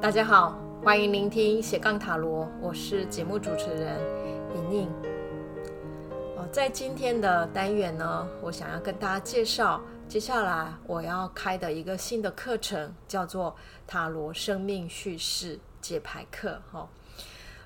大家好，欢迎聆听斜杠塔罗，我是节目主持人莹莹。哦，在今天的单元呢，我想要跟大家介绍，接下来我要开的一个新的课程，叫做塔罗生命叙事解牌课。哈、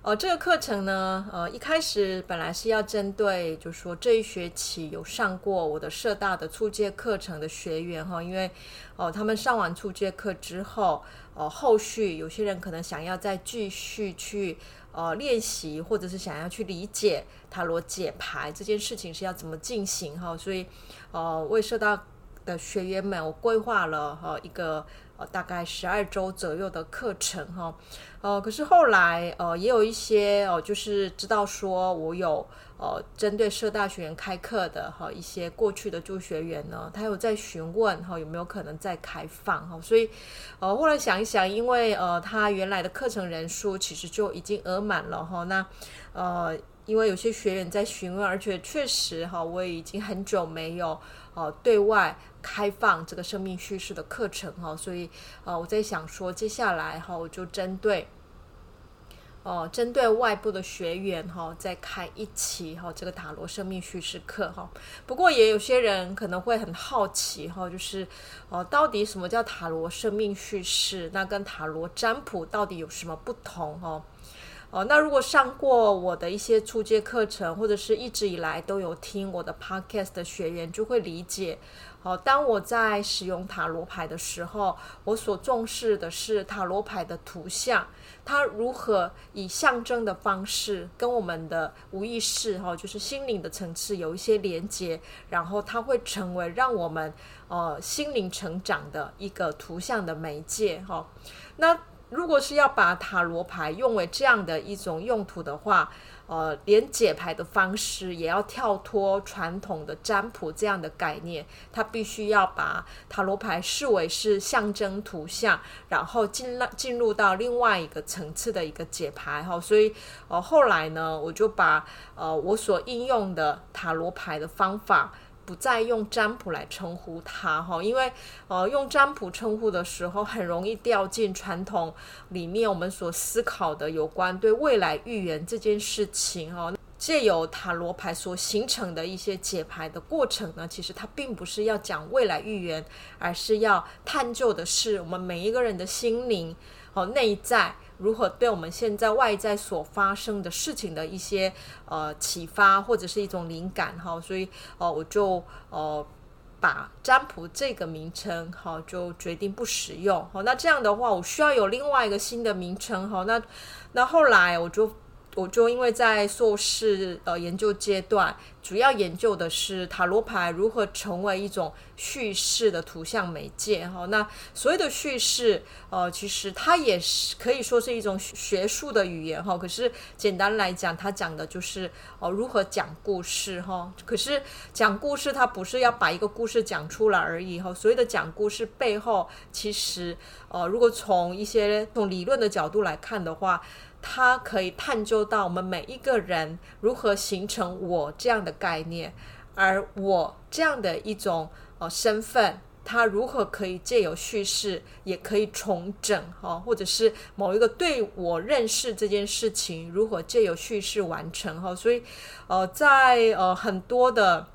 呃，这个课程呢，呃，一开始本来是要针对，就是说这一学期有上过我的社大的初阶课程的学员哈、因为哦、他们上完初阶课之后。呃，后续有些人可能想要再继续去呃练习，或者是想要去理解塔罗解牌这件事情是要怎么进行哈，所以呃为社大的学员们，我规划了哈一个。大概十二周左右的课程哈，呃，可是后来呃也有一些哦，就是知道说我有呃针对社大学员开课的哈一些过去的助学员呢，他有在询问哈有没有可能再开放哈，所以呃后来想一想，因为呃他原来的课程人数其实就已经额满了哈，那呃因为有些学员在询问，而且确实哈我已经很久没有呃对外。开放这个生命叙事的课程哈，所以呃，我在想说，接下来哈，我就针对哦，针对外部的学员哈，再开一期哈，这个塔罗生命叙事课哈。不过也有些人可能会很好奇哈，就是哦，到底什么叫塔罗生命叙事？那跟塔罗占卜到底有什么不同哈？哦，那如果上过我的一些初阶课程，或者是一直以来都有听我的 podcast 的学员，就会理解。好，当我在使用塔罗牌的时候，我所重视的是塔罗牌的图像，它如何以象征的方式跟我们的无意识，哈，就是心灵的层次有一些连接，然后它会成为让我们呃心灵成长的一个图像的媒介，哈。那如果是要把塔罗牌用为这样的一种用途的话，呃，连解牌的方式也要跳脱传统的占卜这样的概念，它必须要把塔罗牌视为是象征图像，然后进了进入到另外一个层次的一个解牌哈。所以呃，后来呢，我就把呃我所应用的塔罗牌的方法。不再用占卜来称呼它哈，因为呃用占卜称呼的时候，很容易掉进传统里面我们所思考的有关对未来预言这件事情哈。借由塔罗牌所形成的一些解牌的过程呢，其实它并不是要讲未来预言，而是要探究的是我们每一个人的心灵和内在。如何对我们现在外在所发生的事情的一些呃启发或者是一种灵感哈，所以呃我就呃把占卜这个名称哈就决定不使用好，那这样的话我需要有另外一个新的名称哈，那那后来我就。我就因为在硕士呃研究阶段，主要研究的是塔罗牌如何成为一种叙事的图像媒介哈。那所谓的叙事，呃，其实它也是可以说是一种学术的语言哈。可是简单来讲，它讲的就是哦如何讲故事哈。可是讲故事，它不是要把一个故事讲出来而已哈。所谓的讲故事背后，其实呃，如果从一些从理论的角度来看的话。它可以探究到我们每一个人如何形成我这样的概念，而我这样的一种呃身份，它如何可以借由叙事也可以重整哈，或者是某一个对我认识这件事情如何借由叙事完成哈，所以呃在呃很多的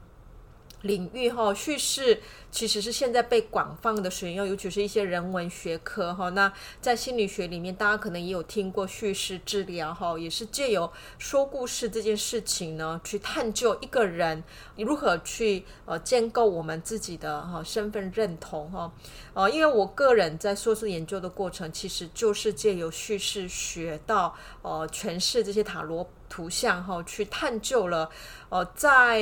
领域哈叙事。其实是现在被广泛的使用，尤其是一些人文学科哈。那在心理学里面，大家可能也有听过叙事治疗哈，也是借由说故事这件事情呢，去探究一个人如何去呃建构我们自己的哈身份认同哈。呃，因为我个人在硕士研究的过程，其实就是借由叙事学到呃诠释这些塔罗图像哈，去探究了呃在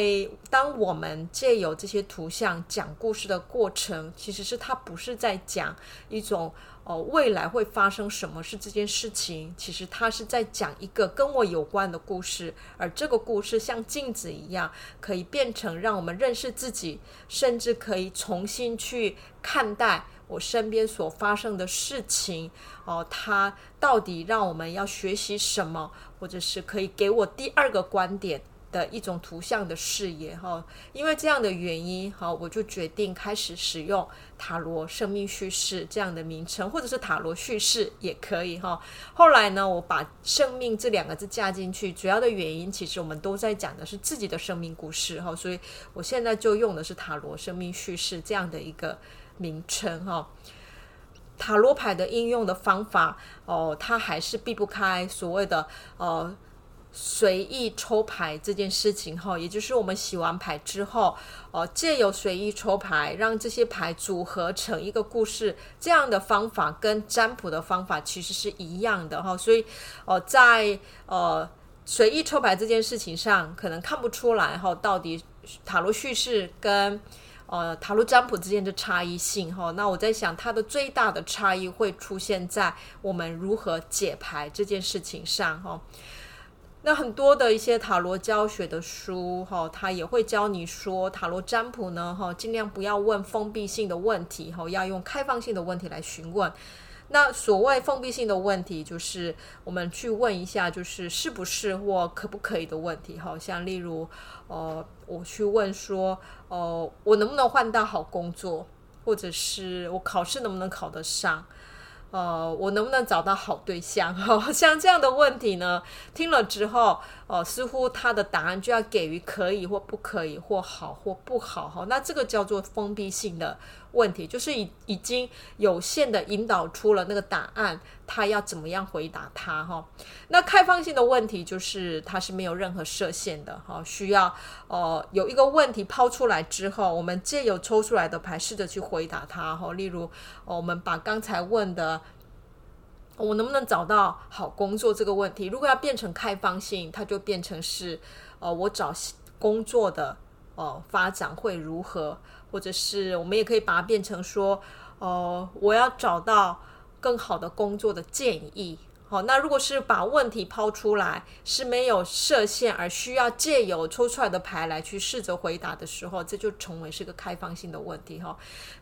当我们借由这些图像讲故事。的过程其实是它不是在讲一种哦未来会发生什么事这件事情，其实它是在讲一个跟我有关的故事，而这个故事像镜子一样，可以变成让我们认识自己，甚至可以重新去看待我身边所发生的事情哦，它到底让我们要学习什么，或者是可以给我第二个观点的一种图像的视野哈。因为这样的原因哈，我就决定开始使用塔罗生命叙事这样的名称，或者是塔罗叙事也可以哈。后来呢，我把生命这两个字加进去，主要的原因其实我们都在讲的是自己的生命故事哈，所以我现在就用的是塔罗生命叙事这样的一个名称哈。塔罗牌的应用的方法哦，它还是避不开所谓的呃随意抽牌这件事情哈，也就是我们洗完牌之后，哦，借由随意抽牌，让这些牌组合成一个故事，这样的方法跟占卜的方法其实是一样的哈，所以哦，在呃随意抽牌这件事情上，可能看不出来哈，到底塔罗叙事跟。呃，塔罗占卜之间的差异性哈，那我在想，它的最大的差异会出现在我们如何解牌这件事情上哈。那很多的一些塔罗教学的书哈，它也会教你说，塔罗占卜呢哈，尽量不要问封闭性的问题哈，要用开放性的问题来询问。那所谓封闭性的问题，就是我们去问一下，就是是不是或可不可以的问题，好像例如，呃，我去问说，呃，我能不能换到好工作，或者是我考试能不能考得上，呃，我能不能找到好对象，好像这样的问题呢，听了之后。哦，似乎他的答案就要给予可以或不可以，或好或不好哈。那这个叫做封闭性的问题，就是已已经有限的引导出了那个答案，他要怎么样回答他哈。那开放性的问题就是它是没有任何设限的哈，需要呃有一个问题抛出来之后，我们借由抽出来的牌试着去回答它哈。例如，我们把刚才问的。我能不能找到好工作这个问题，如果要变成开放性，它就变成是，呃，我找工作的，呃，发展会如何？或者是我们也可以把它变成说，呃，我要找到更好的工作的建议。好，那如果是把问题抛出来是没有设限，而需要借由抽出来的牌来去试着回答的时候，这就成为是个开放性的问题哈。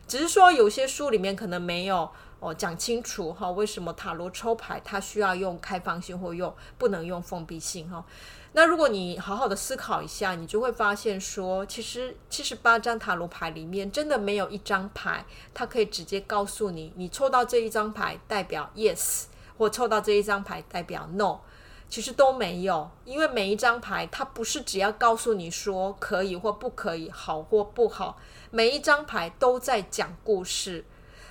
只是说有些书里面可能没有。哦，讲清楚哈，为什么塔罗抽牌它需要用开放性或用不能用封闭性哈？那如果你好好的思考一下，你就会发现说，其实七十八张塔罗牌里面真的没有一张牌，它可以直接告诉你，你抽到这一张牌代表 yes，或抽到这一张牌代表 no，其实都没有，因为每一张牌它不是只要告诉你说可以或不可以，好或不好，每一张牌都在讲故事。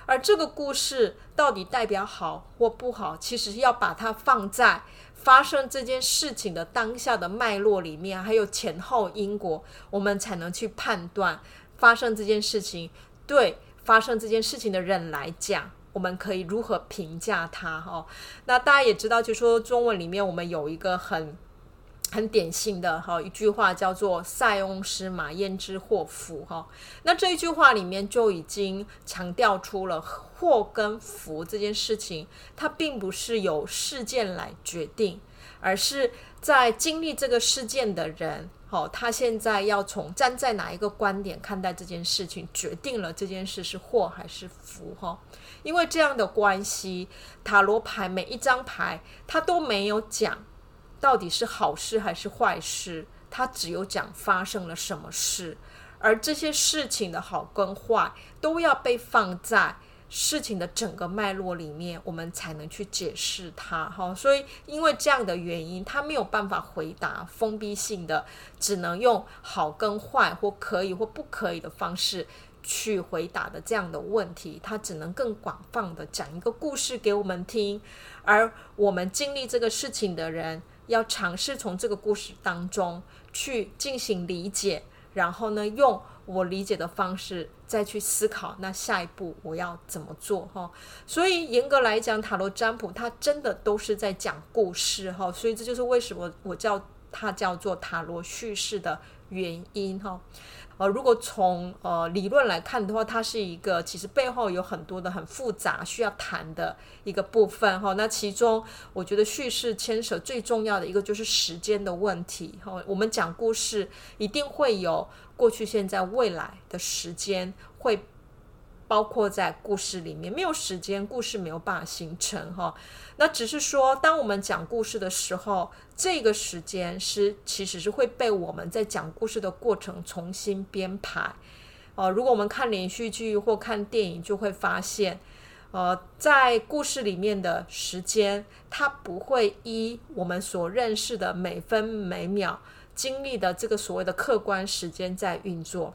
而这个故事到底代表好或不好，其实要把它放在发生这件事情的当下的脉络里面，还有前后因果，我们才能去判断发生这件事情，对发生这件事情的人来讲，我们可以如何评价它？哈，那大家也知道，就说中文里面我们有一个很。很典型的哈一句话叫做“塞翁失马，焉知祸福”哈。那这一句话里面就已经强调出了祸跟福这件事情，它并不是由事件来决定，而是在经历这个事件的人，哈，他现在要从站在哪一个观点看待这件事情，决定了这件事是祸还是福哈。因为这样的关系，塔罗牌每一张牌它都没有讲。到底是好事还是坏事？它只有讲发生了什么事，而这些事情的好跟坏都要被放在事情的整个脉络里面，我们才能去解释它。哈，所以因为这样的原因，他没有办法回答封闭性的，只能用好跟坏或可以或不可以的方式去回答的这样的问题，他只能更广泛的讲一个故事给我们听，而我们经历这个事情的人。要尝试从这个故事当中去进行理解，然后呢，用我理解的方式再去思考，那下一步我要怎么做？哈，所以严格来讲，塔罗占卜它真的都是在讲故事，哈，所以这就是为什么我叫它叫做塔罗叙事的原因，哈。呃，如果从呃理论来看的话，它是一个其实背后有很多的很复杂需要谈的一个部分哈。那其中我觉得叙事牵扯最重要的一个就是时间的问题哈。我们讲故事一定会有过去、现在、未来的时间会包括在故事里面，没有时间，故事没有办法形成哈。那只是说，当我们讲故事的时候，这个时间是其实是会被我们在讲故事的过程重新编排。哦，如果我们看连续剧或看电影，就会发现，呃，在故事里面的时间，它不会依我们所认识的每分每秒经历的这个所谓的客观时间在运作。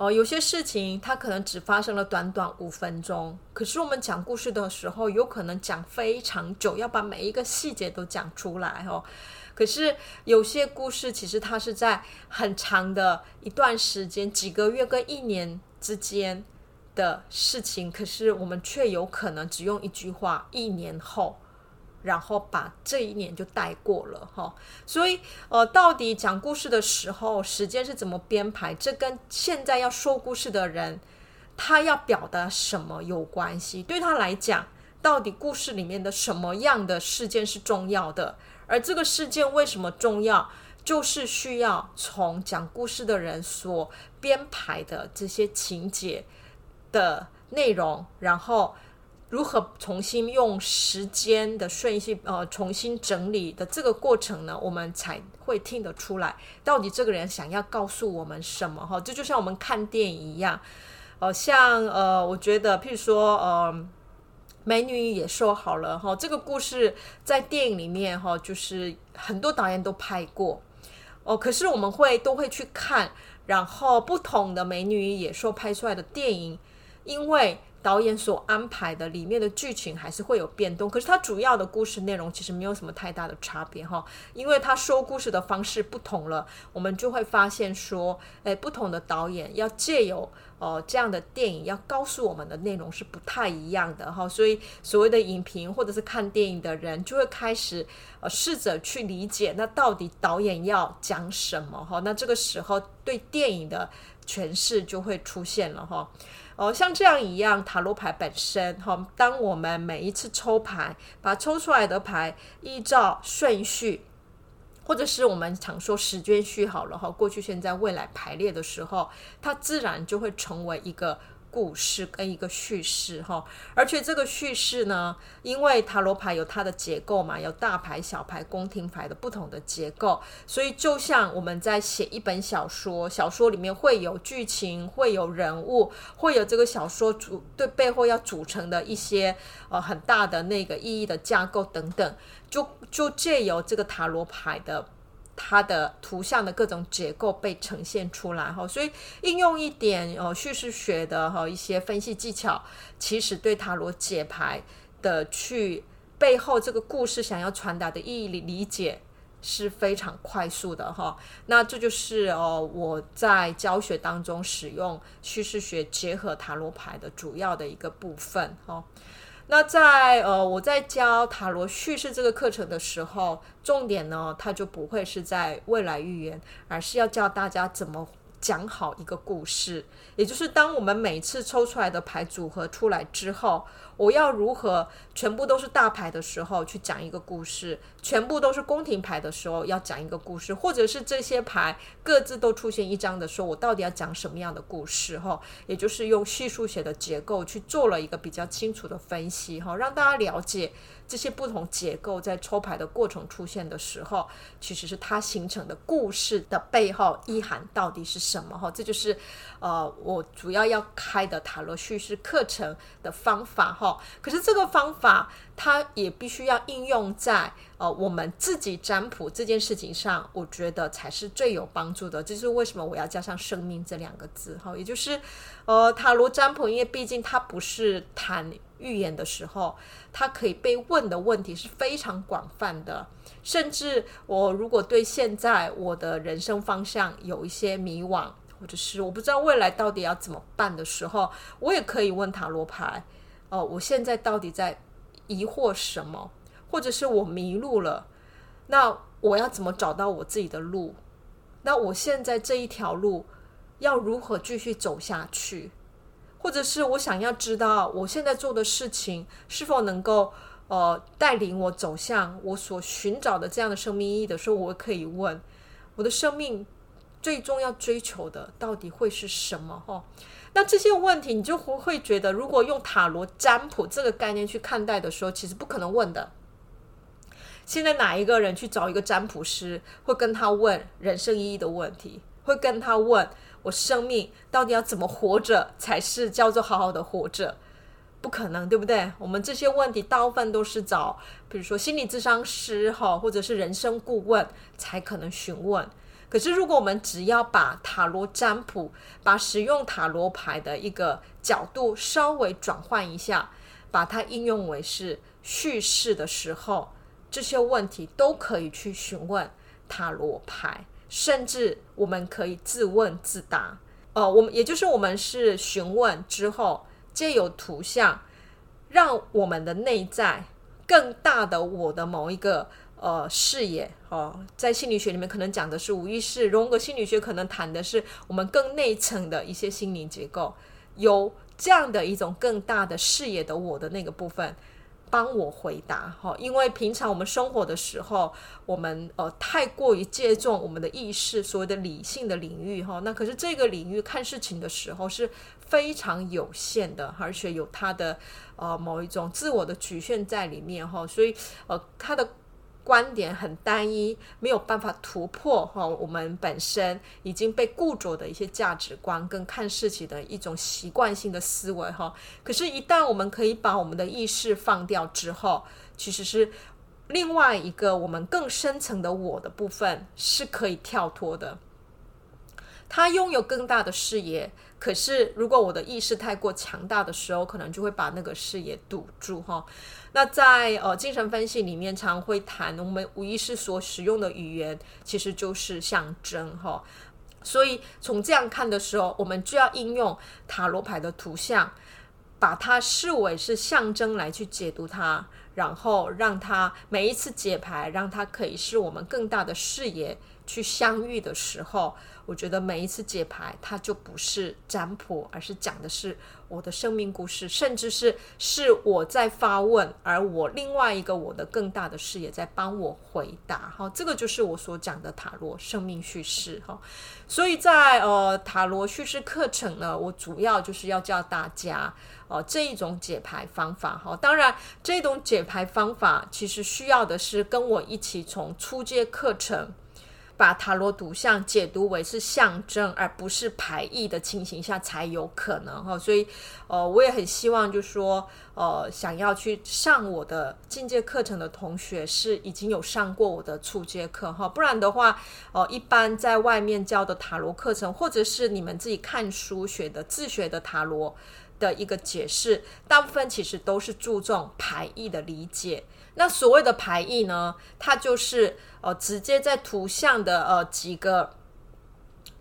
哦，有些事情它可能只发生了短短五分钟，可是我们讲故事的时候，有可能讲非常久，要把每一个细节都讲出来哦。可是有些故事其实它是在很长的一段时间，几个月跟一年之间的事情，可是我们却有可能只用一句话，一年后。然后把这一年就带过了哈，所以呃，到底讲故事的时候时间是怎么编排？这跟现在要说故事的人他要表达什么有关系。对他来讲，到底故事里面的什么样的事件是重要的？而这个事件为什么重要？就是需要从讲故事的人所编排的这些情节的内容，然后。如何重新用时间的顺序，呃，重新整理的这个过程呢？我们才会听得出来，到底这个人想要告诉我们什么？哈，这就像我们看电影一样，呃，像呃，我觉得，譬如说，呃，《美女与野兽》好了，哈，这个故事在电影里面，哈，就是很多导演都拍过，哦，可是我们会都会去看，然后不同的《美女与野兽》拍出来的电影，因为。导演所安排的里面的剧情还是会有变动，可是它主要的故事内容其实没有什么太大的差别哈，因为他说故事的方式不同了，我们就会发现说，诶，不同的导演要借由呃这样的电影要告诉我们的内容是不太一样的哈，所以所谓的影评或者是看电影的人就会开始呃试着去理解，那到底导演要讲什么哈，那这个时候对电影的诠释就会出现了哈。哦，像这样一样，塔罗牌本身哈，当我们每一次抽牌，把抽出来的牌依照顺序，或者是我们常说时间序好了哈，过去、现在、未来排列的时候，它自然就会成为一个。故事跟一个叙事哈，而且这个叙事呢，因为塔罗牌有它的结构嘛，有大牌、小牌、宫廷牌的不同的结构，所以就像我们在写一本小说，小说里面会有剧情，会有人物，会有这个小说组对背后要组成的一些呃很大的那个意义的架构等等，就就借由这个塔罗牌的。它的图像的各种结构被呈现出来哈，所以应用一点呃叙事学的哈一些分析技巧，其实对塔罗解牌的去背后这个故事想要传达的意义理理解是非常快速的哈。那这就是呃我在教学当中使用叙事学结合塔罗牌的主要的一个部分哈。那在呃，我在教塔罗叙事这个课程的时候，重点呢，它就不会是在未来预言，而是要教大家怎么讲好一个故事。也就是当我们每次抽出来的牌组合出来之后，我要如何全部都是大牌的时候去讲一个故事，全部都是宫廷牌的时候要讲一个故事，或者是这些牌各自都出现一张的时候，我到底要讲什么样的故事？哈，也就是用叙述写的结构去做了一个比较清楚的分析，哈，让大家了解这些不同结构在抽牌的过程出现的时候，其实是它形成的故事的背后意涵到底是什么？哈，这就是呃我主要要开的塔罗叙事课程的方法，哈。可是这个方法，它也必须要应用在呃我们自己占卜这件事情上，我觉得才是最有帮助的。这就是为什么我要加上“生命”这两个字哈，也就是呃塔罗占卜，因为毕竟它不是谈预言的时候，它可以被问的问题是非常广泛的。甚至我如果对现在我的人生方向有一些迷惘，或者是我不知道未来到底要怎么办的时候，我也可以问塔罗牌。哦，我现在到底在疑惑什么？或者是我迷路了？那我要怎么找到我自己的路？那我现在这一条路要如何继续走下去？或者是我想要知道我现在做的事情是否能够呃带领我走向我所寻找的这样的生命意义的时候，我可以问我的生命最终要追求的到底会是什么？哈，那这些问题你就会会觉得，如果用塔罗占卜这个概念去看待的时候，其实不可能问的。现在哪一个人去找一个占卜师，会跟他问人生意义的问题？会跟他问我生命到底要怎么活着才是叫做好好的活着？不可能，对不对？我们这些问题大部分都是找，比如说心理咨商师哈，或者是人生顾问才可能询问。可是，如果我们只要把塔罗占卜，把使用塔罗牌的一个角度稍微转换一下，把它应用为是叙事的时候，这些问题都可以去询问塔罗牌，甚至我们可以自问自答。呃，我们也就是我们是询问之后，借由图像，让我们的内在更大的我的某一个。呃，视野哦，在心理学里面可能讲的是无意识，荣格心理学可能谈的是我们更内层的一些心理结构，有这样的一种更大的视野的我的那个部分，帮我回答哈。因为平常我们生活的时候，我们呃太过于借重我们的意识，所谓的理性的领域哈，那可是这个领域看事情的时候是非常有限的，而且有它的呃某一种自我的局限在里面哈，所以呃它的。观点很单一，没有办法突破哈，我们本身已经被固着的一些价值观跟看事情的一种习惯性的思维哈。可是，一旦我们可以把我们的意识放掉之后，其实是另外一个我们更深层的我的部分是可以跳脱的。他拥有更大的视野，可是如果我的意识太过强大的时候，可能就会把那个视野堵住哈。那在呃精神分析里面，常会谈我们无意识所使用的语言其实就是象征哈。所以从这样看的时候，我们就要应用塔罗牌的图像，把它视为是象征来去解读它，然后让它每一次解牌，让它可以是我们更大的视野去相遇的时候。我觉得每一次解牌，它就不是占卜，而是讲的是我的生命故事，甚至是是我在发问，而我另外一个我的更大的视野在帮我回答。哈，这个就是我所讲的塔罗生命叙事。哈，所以在呃塔罗叙事课程呢，我主要就是要教大家呃这一种解牌方法。哈，当然这种解牌方法其实需要的是跟我一起从初阶课程。把塔罗图像解读为是象征，而不是排异的情形下才有可能哈，所以呃，我也很希望就是说呃，想要去上我的进阶课程的同学是已经有上过我的初阶课哈，不然的话呃，一般在外面教的塔罗课程，或者是你们自己看书学的自学的塔罗的一个解释，大部分其实都是注重牌意的理解。那所谓的牌意呢，它就是呃直接在图像的呃几个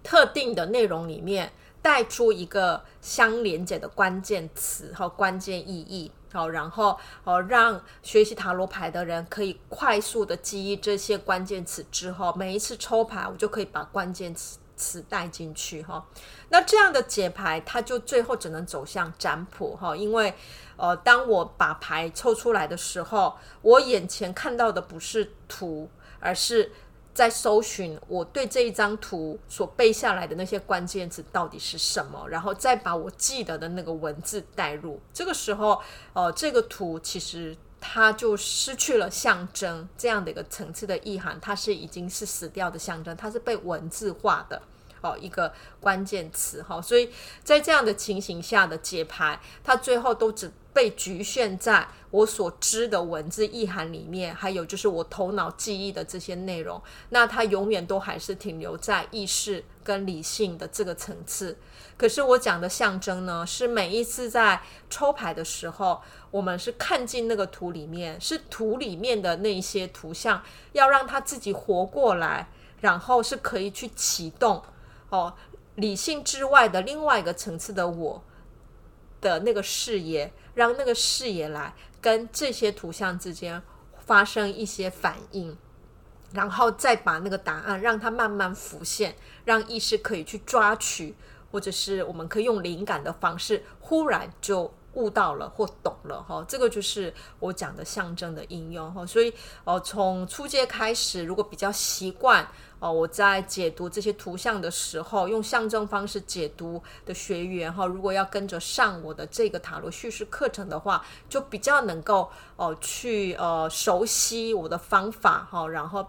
特定的内容里面带出一个相连接的关键词和关键意义，好，然后哦让学习塔罗牌的人可以快速的记忆这些关键词之后，每一次抽牌我就可以把关键词词带进去哈。那这样的解牌，它就最后只能走向占卜哈，因为。呃，当我把牌抽出来的时候，我眼前看到的不是图，而是在搜寻我对这一张图所背下来的那些关键词到底是什么，然后再把我记得的那个文字带入。这个时候，呃，这个图其实它就失去了象征这样的一个层次的意涵，它是已经是死掉的象征，它是被文字化的。哦，一个关键词哈，所以在这样的情形下的解牌，它最后都只被局限在我所知的文字意涵里面，还有就是我头脑记忆的这些内容，那它永远都还是停留在意识跟理性的这个层次。可是我讲的象征呢，是每一次在抽牌的时候，我们是看进那个图里面，是图里面的那些图像，要让它自己活过来，然后是可以去启动。哦，理性之外的另外一个层次的我的那个视野，让那个视野来跟这些图像之间发生一些反应，然后再把那个答案让它慢慢浮现，让意识可以去抓取，或者是我们可以用灵感的方式，忽然就悟到了或懂了哈，这个就是我讲的象征的应用哈。所以哦，从初阶开始，如果比较习惯哦，我在解读这些图像的时候，用象征方式解读的学员哈，如果要跟着上我的这个塔罗叙事课程的话，就比较能够哦去呃熟悉我的方法哈，然后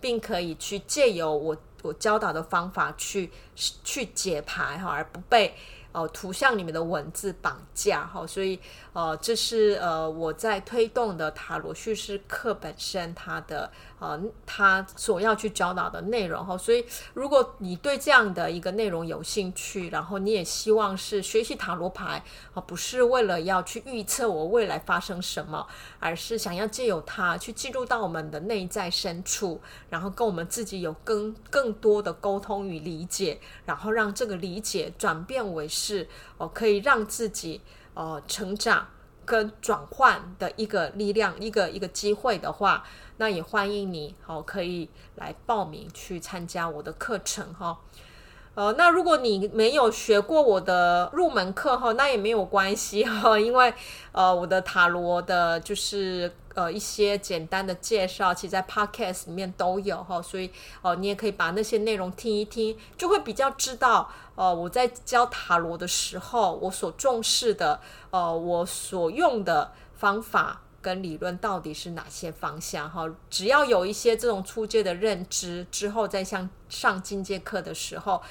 并可以去借由我我教导的方法去去解牌哈，而不被。呃，图像里面的文字绑架哈，所以呃，这是呃我在推动的塔罗叙事课本身它的。呃，他所要去教导的内容哈，所以如果你对这样的一个内容有兴趣，然后你也希望是学习塔罗牌啊，不是为了要去预测我未来发生什么，而是想要借由它去进入到我们的内在深处，然后跟我们自己有更更多的沟通与理解，然后让这个理解转变为是哦，可以让自己呃成长跟转换的一个力量，一个一个机会的话。那也欢迎你，好，可以来报名去参加我的课程，哈，呃，那如果你没有学过我的入门课，哈，那也没有关系，哈，因为呃，我的塔罗的，就是呃一些简单的介绍，其实在 Podcast 里面都有，哈，所以哦、呃，你也可以把那些内容听一听，就会比较知道，呃，我在教塔罗的时候，我所重视的，呃，我所用的方法。跟理论到底是哪些方向？哈，只要有一些这种初阶的认知之后，再像上进阶课的时候，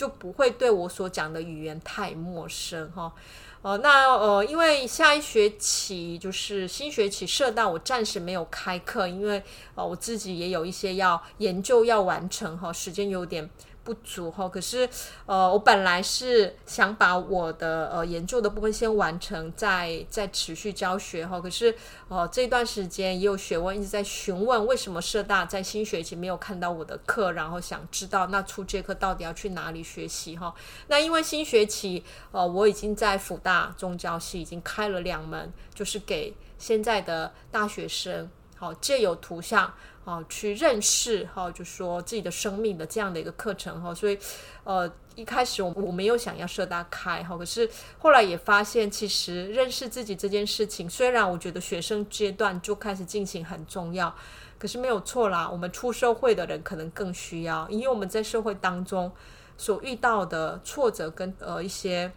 就不会对我所讲的语言太陌生哈。哦，那呃，因为下一学期就是新学期社大，我暂时没有开课，因为呃我自己也有一些要研究要完成哈，时间有点。不足哈，可是呃，我本来是想把我的呃研究的部分先完成，再再持续教学哈。可是呃，这段时间也有学问一直在询问，为什么社大在新学期没有看到我的课，然后想知道那初阶课到底要去哪里学习哈。那因为新学期呃，我已经在辅大宗教系已经开了两门，就是给现在的大学生好借由图像。哦，去认识哈、就说自己的生命的这样的一个课程哈、所以呃一开始我我没有想要设大开哈、可是后来也发现，其实认识自己这件事情，虽然我觉得学生阶段就开始进行很重要，可是没有错啦，我们出社会的人可能更需要，因为我们在社会当中所遇到的挫折跟呃一些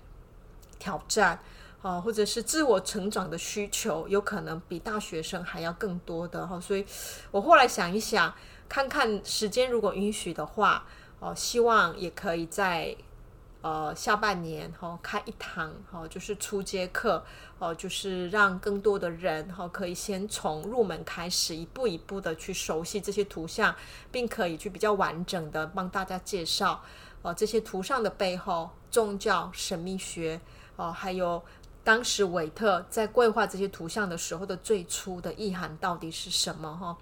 挑战。啊，或者是自我成长的需求，有可能比大学生还要更多的哈，所以我后来想一想，看看时间如果允许的话，哦，希望也可以在呃下半年哈开一堂哈，就是初阶课哦，就是让更多的人哈可以先从入门开始，一步一步的去熟悉这些图像，并可以去比较完整的帮大家介绍哦这些图像的背后，宗教、神秘学哦，还有。当时韦特在绘画这些图像的时候的最初的意涵到底是什么？哈，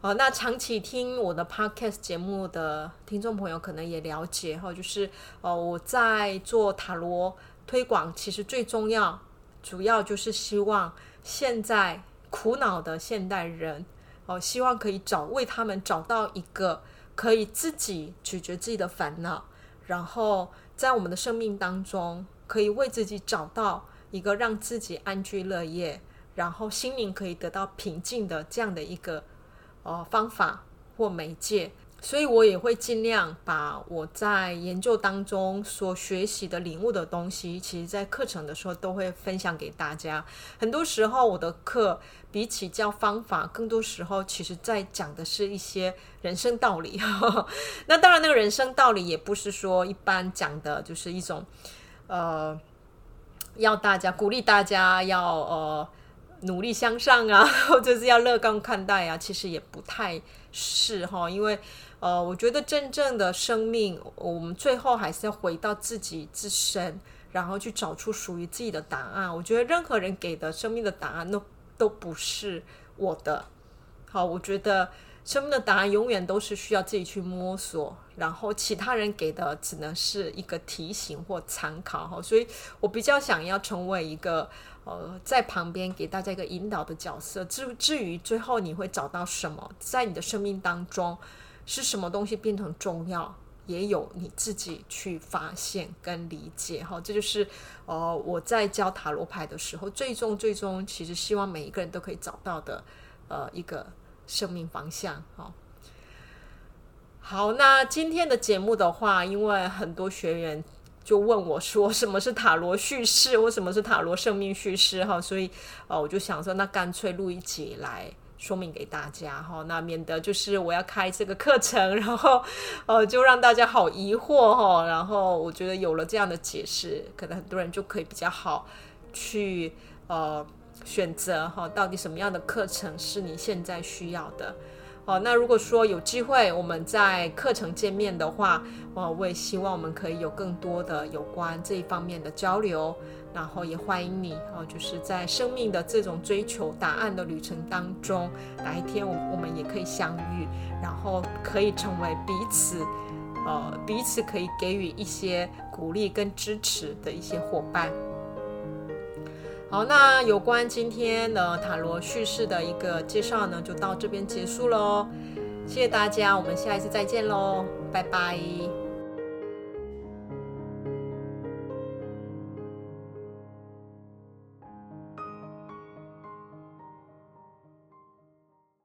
呃，那长期听我的 podcast 节目的听众朋友可能也了解哈，就是哦，我在做塔罗推广，其实最重要、主要就是希望现在苦恼的现代人哦，希望可以找为他们找到一个可以自己解决自己的烦恼，然后在我们的生命当中可以为自己找到。一个让自己安居乐业，然后心灵可以得到平静的这样的一个呃方法或媒介，所以我也会尽量把我在研究当中所学习的领悟的东西，其实在课程的时候都会分享给大家。很多时候我的课比起教方法，更多时候其实在讲的是一些人生道理。那当然，那个人生道理也不是说一般讲的，就是一种呃。要大家鼓励大家要呃努力向上啊，或者是要乐观看待啊，其实也不太是哈，因为呃，我觉得真正的生命，我们最后还是要回到自己自身，然后去找出属于自己的答案。我觉得任何人给的生命的答案都都不是我的。好，我觉得。生命的答案永远都是需要自己去摸索，然后其他人给的只能是一个提醒或参考哈，所以我比较想要成为一个呃在旁边给大家一个引导的角色。至至于最后你会找到什么，在你的生命当中是什么东西变成重要，也有你自己去发现跟理解哈。这就是呃我在教塔罗牌的时候，最终最终其实希望每一个人都可以找到的呃一个生命方向哈。好，那今天的节目的话，因为很多学员就问我说，什么是塔罗叙事，或什么是塔罗生命叙事哈，所以呃我就想说，那干脆录一集来。说明给大家哈，那免得就是我要开这个课程，然后 呃就让大家好疑惑哈，然后我觉得有了这样的解释，可能很多人就可以比较好去呃选择哈，到底什么样的课程是你现在需要的。好，那如果说有机会我们在课程见面的话，我我也希望我们可以有更多的有关这一方面的交流。然后也欢迎你哦，就是在生命的这种追求答案的旅程当中，哪一天我我们也可以相遇，然后可以成为彼此，呃，彼此可以给予一些鼓励跟支持的一些伙伴。好，那有关今天的塔罗叙事的一个介绍呢，就到这边结束喽。谢谢大家，我们下一次再见喽，拜拜。